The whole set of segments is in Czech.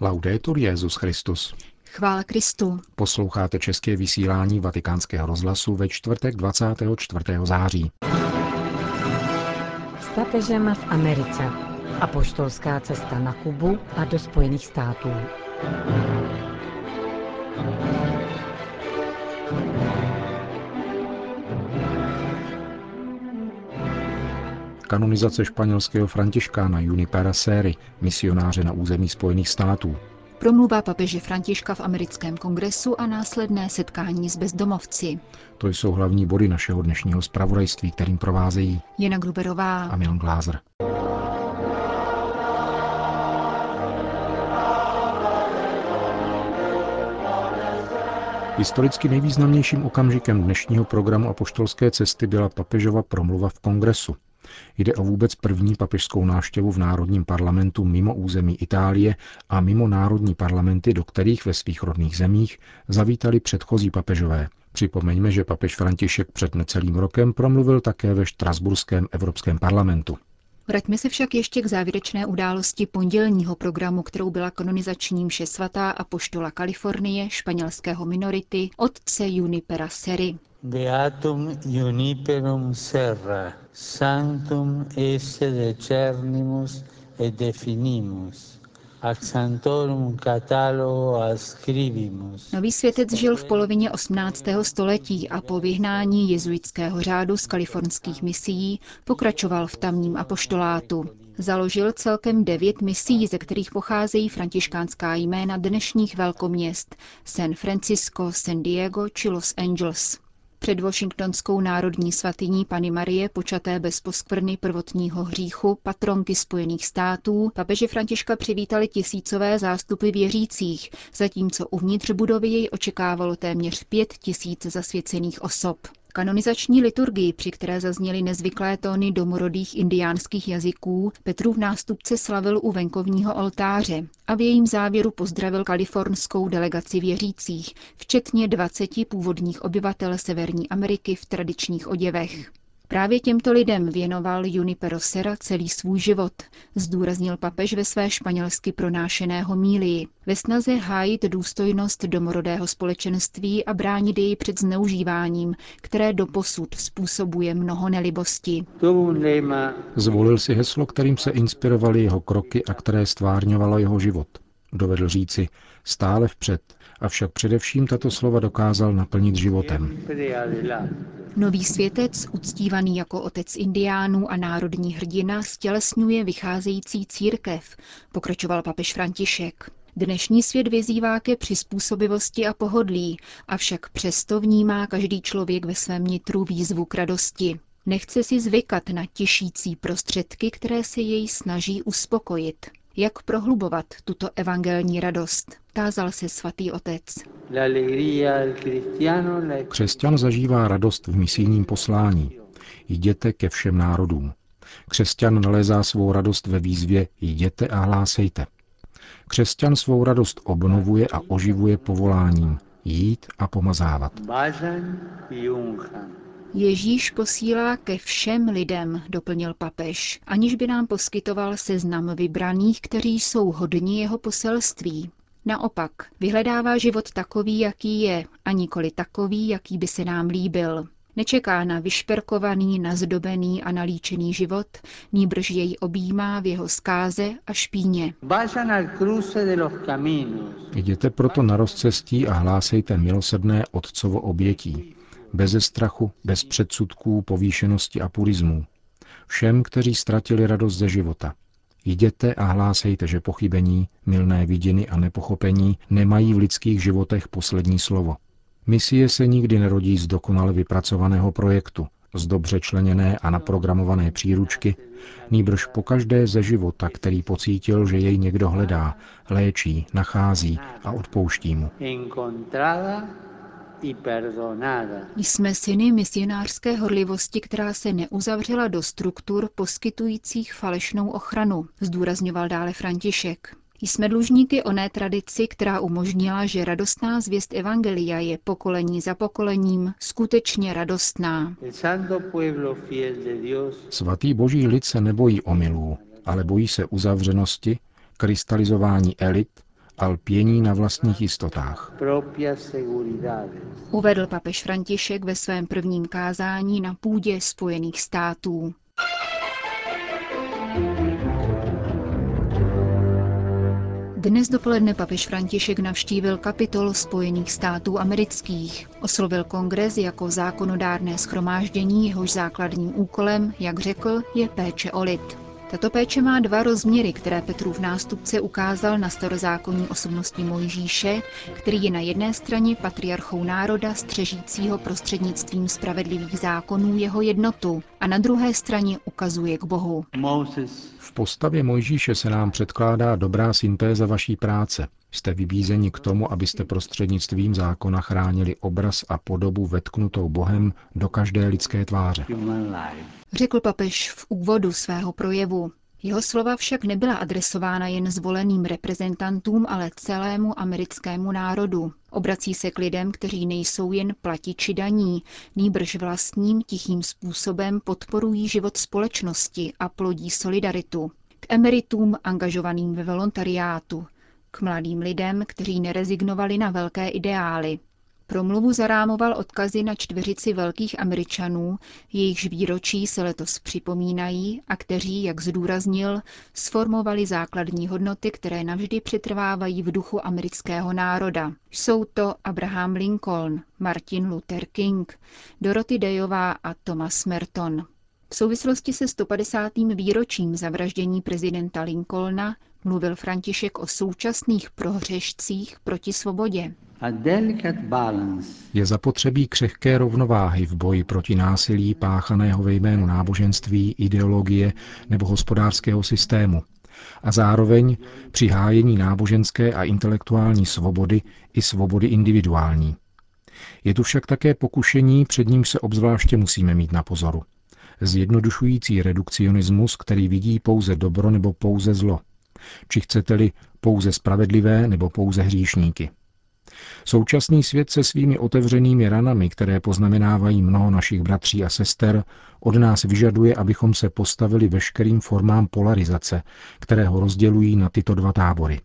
Laudetur Jezus Christus. Chvála Kristu. Posloucháte české vysílání Vatikánského rozhlasu ve čtvrtek 24. září. S papežem v Americe. Apoštolská cesta na Kubu a do Spojených států. Kanonizace španělského františkána Junipera Séry, misionáře na území Spojených států. Promluva papeže Františka v americkém kongresu a následné setkání s bezdomovci. To jsou hlavní body našeho dnešního zpravodajství, kterým provázejí Jena Gruberová a Milan Glázer. Historicky nejvýznamnějším okamžikem dnešního programu apoštolské cesty byla papežova promluva v kongresu. Jde o vůbec první papežskou návštěvu v Národním parlamentu mimo území Itálie a mimo národní parlamenty, do kterých ve svých rodných zemích zavítali předchozí papežové. Připomeňme, že papež František před necelým rokem promluvil také ve Štrasburském Evropském parlamentu. Vraťme se však ještě k závěrečné události pondělního programu, kterou byla kanonizační mše svatá a poštola Kalifornie, španělského minority, otce Junipera Sery. Beatum Juniperum Serra, sanctum esse decernimus et definimus. Nový světec žil v polovině 18. století a po vyhnání jezuitského řádu z kalifornských misií pokračoval v tamním apoštolátu. Založil celkem devět misií, ze kterých pocházejí františkánská jména dnešních velkoměst San Francisco, San Diego či Los Angeles. Před Washingtonskou národní svatyní Pany Marie, počaté bez poskvrny prvotního hříchu, patronky Spojených států, papeže Františka přivítali tisícové zástupy věřících, zatímco uvnitř budovy jej očekávalo téměř pět tisíc zasvěcených osob. Kanonizační liturgii, při které zazněly nezvyklé tóny domorodých indiánských jazyků, Petrův nástupce slavil u venkovního oltáře a v jejím závěru pozdravil kalifornskou delegaci věřících, včetně 20 původních obyvatel Severní Ameriky v tradičních oděvech. Právě těmto lidem věnoval Junipero Serra celý svůj život, zdůraznil papež ve své španělsky pronášené homílii, ve snaze hájit důstojnost domorodého společenství a bránit jej před zneužíváním, které doposud způsobuje mnoho nelibosti. Zvolil si heslo, kterým se inspirovaly jeho kroky a které stvárňovalo jeho život. Dovedl říci stále vpřed, avšak především tato slova dokázal naplnit životem. Nový světec, uctívaný jako otec indiánů a národní hrdina, stělesňuje vycházející církev, pokračoval papež František. Dnešní svět vyzývá ke přizpůsobivosti a pohodlí, avšak přesto vnímá každý člověk ve svém nitru výzvu k radosti. Nechce si zvykat na těšící prostředky, které se jej snaží uspokojit. Jak prohlubovat tuto evangelní radost? Tázal se svatý otec. Křesťan zažívá radost v misijním poslání. Jděte ke všem národům. Křesťan nalézá svou radost ve výzvě jděte a hlásejte. Křesťan svou radost obnovuje a oživuje povoláním jít a pomazávat. Ježíš posílá ke všem lidem, doplnil papež, aniž by nám poskytoval seznam vybraných, kteří jsou hodni jeho poselství. Naopak, vyhledává život takový, jaký je, a nikoli takový, jaký by se nám líbil. Nečeká na vyšperkovaný, nazdobený a nalíčený život, nýbrž jej objímá v jeho skáze a špíně. Jděte proto na rozcestí a hlásejte milosrdné otcovo obětí, beze strachu, bez předsudků, povýšenosti a purismu. Všem, kteří ztratili radost ze života. Jděte a hlásejte, že pochybení, milné vidiny a nepochopení nemají v lidských životech poslední slovo. Misie se nikdy nerodí z dokonale vypracovaného projektu, z dobře členěné a naprogramované příručky, nýbrž každé ze života, který pocítil, že jej někdo hledá, léčí, nachází a odpouští mu. Jsme syny misionářské horlivosti, která se neuzavřela do struktur poskytujících falešnou ochranu, zdůrazňoval dále František. Jsme dlužníky oné tradici, která umožnila, že radostná zvěst Evangelia je pokolení za pokolením skutečně radostná. Svatý boží lid se nebojí omylů, ale bojí se uzavřenosti, krystalizování elit a lpění na vlastních jistotách. Uvedl papež František ve svém prvním kázání na půdě Spojených států. Dnes dopoledne papež František navštívil kapitol Spojených států amerických. Oslovil kongres jako zákonodárné schromáždění, jehož základním úkolem, jak řekl, je péče o lid. Tato péče má dva rozměry, které Petrův nástupce ukázal na starozákonní osobnosti Mojžíše, který je na jedné straně patriarchou národa, střežícího prostřednictvím spravedlivých zákonů jeho jednotu, a na druhé straně ukazuje k Bohu. V postavě Mojžíše se nám předkládá dobrá syntéza vaší práce. Jste vybízeni k tomu, abyste prostřednictvím zákona chránili obraz a podobu vetknutou Bohem do každé lidské tváře. Řekl papež v úvodu svého projevu. Jeho slova však nebyla adresována jen zvoleným reprezentantům, ale celému americkému národu. Obrací se k lidem, kteří nejsou jen platiči daní, nýbrž vlastním tichým způsobem podporují život společnosti a plodí solidaritu. K emeritům angažovaným ve volontariátu, k mladým lidem, kteří nerezignovali na velké ideály. Promluvu zarámoval odkazy na čtveřici velkých američanů, jejichž výročí se letos připomínají a kteří, jak zdůraznil, sformovali základní hodnoty, které navždy přetrvávají v duchu amerického národa. Jsou to Abraham Lincoln, Martin Luther King, Dorothy Dayová a Thomas Merton. V souvislosti se 150. výročím zavraždění prezidenta Lincolna mluvil František o současných prohřešcích proti svobodě. Je zapotřebí křehké rovnováhy v boji proti násilí páchaného ve jménu náboženství, ideologie nebo hospodářského systému a zároveň při hájení náboženské a intelektuální svobody i svobody individuální. Je tu však také pokušení, před ním se obzvláště musíme mít na pozoru. Zjednodušující redukcionismus, který vidí pouze dobro nebo pouze zlo. Či chcete-li pouze spravedlivé nebo pouze hříšníky. Současný svět se svými otevřenými ranami, které poznamenávají mnoho našich bratří a sester, od nás vyžaduje, abychom se postavili veškerým formám polarizace, které ho rozdělují na tyto dva tábory.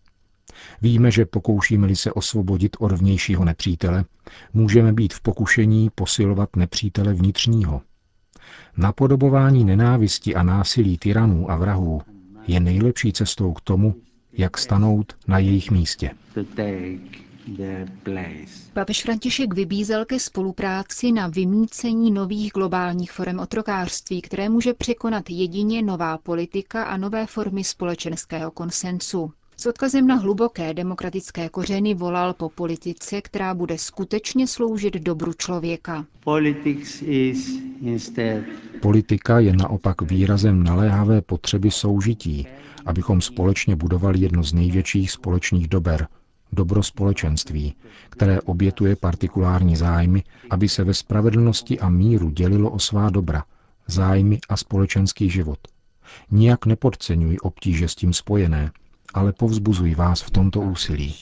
Víme, že pokoušíme-li se osvobodit od vnějšího nepřítele, můžeme být v pokušení posilovat nepřítele vnitřního. Napodobování nenávisti a násilí tyranů a vrahů je nejlepší cestou k tomu, jak stanout na jejich místě. Papež František vybízel ke spolupráci na vymícení nových globálních forem otrokářství, které může překonat jedině nová politika a nové formy společenského konsensu. S odkazem na hluboké demokratické kořeny volal po politice, která bude skutečně sloužit dobru člověka. Politika je naopak výrazem naléhavé potřeby soužití, abychom společně budovali jedno z největších společných dober, dobro společenství, které obětuje partikulární zájmy, aby se ve spravedlnosti a míru dělilo o svá dobra, zájmy a společenský život. Nijak nepodceňuji obtíže s tím spojené, ale povzbuzuji vás v tomto úsilí.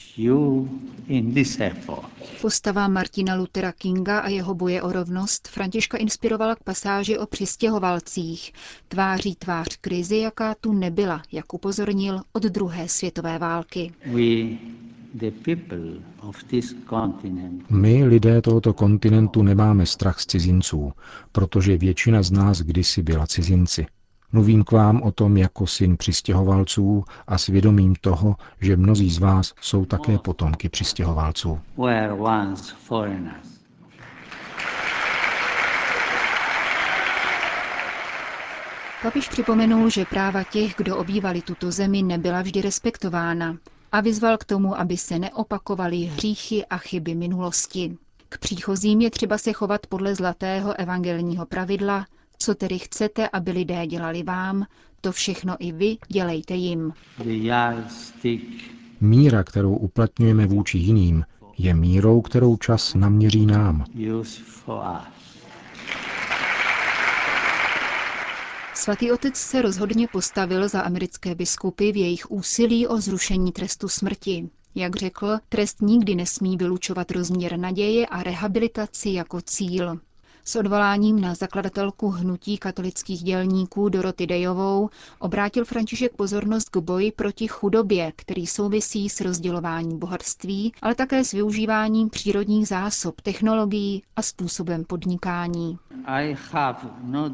Postava Martina Luthera Kinga a jeho boje o rovnost Františka inspirovala k pasáži o přistěhovalcích, tváří tvář krizi, jaká tu nebyla, jak upozornil, od druhé světové války. My, lidé tohoto kontinentu, nemáme strach z cizinců, protože většina z nás kdysi byla cizinci. Mluvím k vám o tom jako syn přistěhovalců a svědomím toho, že mnozí z vás jsou také potomky přistěhovalců. Papiš připomenul, že práva těch, kdo obývali tuto zemi, nebyla vždy respektována a vyzval k tomu, aby se neopakovaly hříchy a chyby minulosti. K příchozím je třeba se chovat podle zlatého evangelního pravidla co tedy chcete, aby lidé dělali vám, to všechno i vy dělejte jim. Míra, kterou uplatňujeme vůči jiným, je mírou, kterou čas naměří nám. Svatý otec se rozhodně postavil za americké biskupy v jejich úsilí o zrušení trestu smrti. Jak řekl, trest nikdy nesmí vylučovat rozměr naděje a rehabilitaci jako cíl. S odvoláním na zakladatelku hnutí katolických dělníků Doroty Dejovou obrátil František pozornost k boji proti chudobě, který souvisí s rozdělováním bohatství, ale také s využíváním přírodních zásob, technologií a způsobem podnikání. No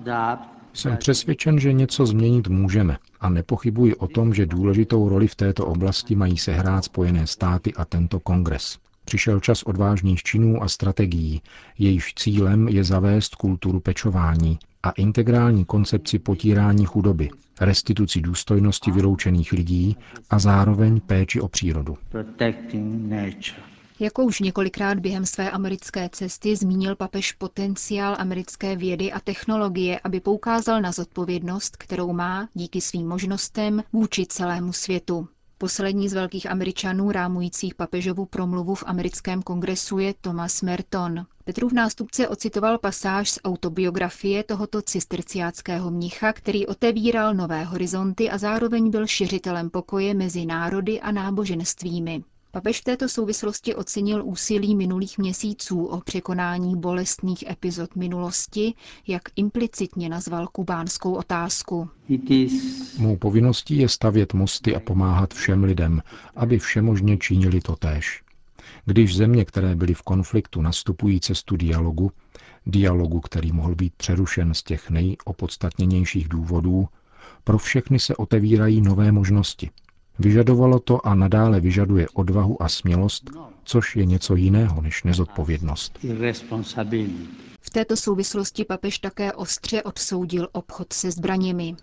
Jsem přesvědčen, že něco změnit můžeme a nepochybuji o tom, že důležitou roli v této oblasti mají sehrát Spojené státy a tento kongres. Přišel čas odvážných činů a strategií, jejíž cílem je zavést kulturu pečování a integrální koncepci potírání chudoby, restituci důstojnosti vyloučených lidí a zároveň péči o přírodu. Jako už několikrát během své americké cesty zmínil papež potenciál americké vědy a technologie, aby poukázal na zodpovědnost, kterou má díky svým možnostem vůči celému světu. Poslední z velkých američanů rámujících papežovu promluvu v americkém kongresu je Thomas Merton. Petrův nástupce ocitoval pasáž z autobiografie tohoto cisterciáckého mnicha, který otevíral nové horizonty a zároveň byl šiřitelem pokoje mezi národy a náboženstvími. Papež v této souvislosti ocenil úsilí minulých měsíců o překonání bolestných epizod minulosti, jak implicitně nazval kubánskou otázku. Mou povinností je stavět mosty a pomáhat všem lidem, aby všemožně činili totéž. Když země, které byly v konfliktu, nastupují cestu dialogu, dialogu, který mohl být přerušen z těch nejopodstatněnějších důvodů, pro všechny se otevírají nové možnosti – Vyžadovalo to a nadále vyžaduje odvahu a smělost, což je něco jiného než nezodpovědnost. V této souvislosti papež také ostře odsoudil obchod se zbraněmi.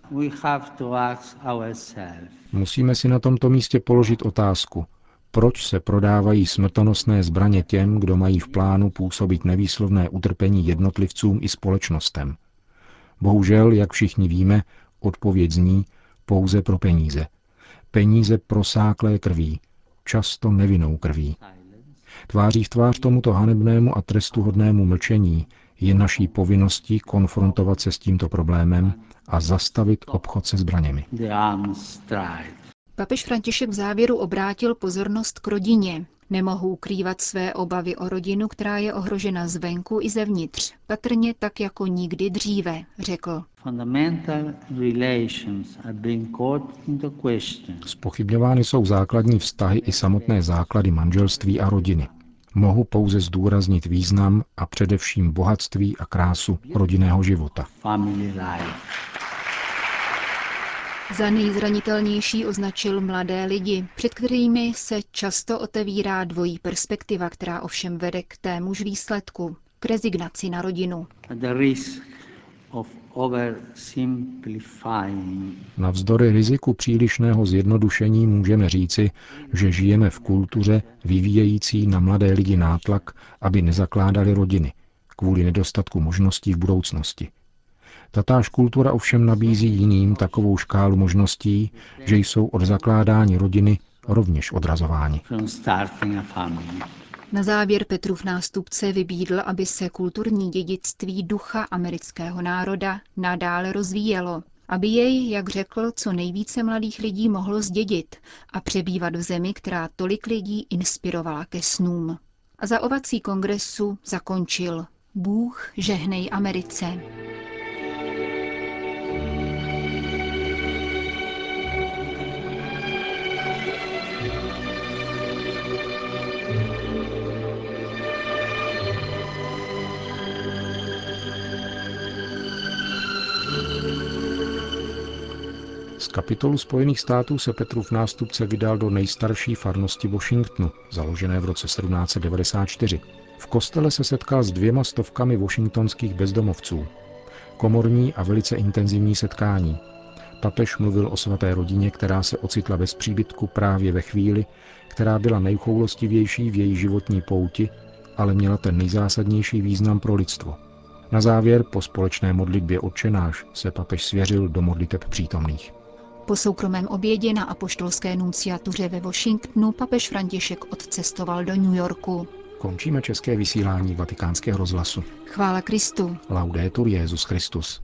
Musíme si na tomto místě položit otázku, proč se prodávají smrtonosné zbraně těm, kdo mají v plánu působit nevýslovné utrpení jednotlivcům i společnostem. Bohužel, jak všichni víme, odpověď zní pouze pro peníze – peníze prosáklé krví, často nevinnou krví. Tváří v tvář tomuto hanebnému a trestuhodnému mlčení je naší povinností konfrontovat se s tímto problémem a zastavit obchod se zbraněmi. Papež František v závěru obrátil pozornost k rodině. Nemohu ukrývat své obavy o rodinu, která je ohrožena zvenku i zevnitř, patrně tak jako nikdy dříve, řekl. Spochybňovány jsou základní vztahy i samotné základy manželství a rodiny. Mohu pouze zdůraznit význam a především bohatství a krásu rodinného života. Za nejzranitelnější označil mladé lidi, před kterými se často otevírá dvojí perspektiva, která ovšem vede k témuž výsledku, k rezignaci na rodinu. Navzdory riziku přílišného zjednodušení můžeme říci, že žijeme v kultuře vyvíjející na mladé lidi nátlak, aby nezakládali rodiny, kvůli nedostatku možností v budoucnosti. Tatáž kultura ovšem nabízí jiným takovou škálu možností, že jsou od zakládání rodiny rovněž odrazováni. Na závěr Petrův nástupce vybídl, aby se kulturní dědictví ducha amerického národa nadále rozvíjelo, aby jej, jak řekl, co nejvíce mladých lidí mohlo zdědit a přebývat v zemi, která tolik lidí inspirovala ke snům. A za ovací kongresu zakončil Bůh žehnej Americe. Kapitolu Spojených států se Petrův nástupce vydal do nejstarší farnosti Washingtonu, založené v roce 1794. V kostele se setkal s dvěma stovkami washingtonských bezdomovců. Komorní a velice intenzivní setkání. Papež mluvil o svaté rodině, která se ocitla bez příbytku právě ve chvíli, která byla nejchoulostivější v její životní pouti, ale měla ten nejzásadnější význam pro lidstvo. Na závěr po společné modlitbě odčenáš se papež svěřil do modliteb přítomných. Po soukromém obědě na apoštolské nunciatuře ve Washingtonu papež František odcestoval do New Yorku. Končíme české vysílání vatikánského rozhlasu. Chvála Kristu. Laudetur Jezus Christus.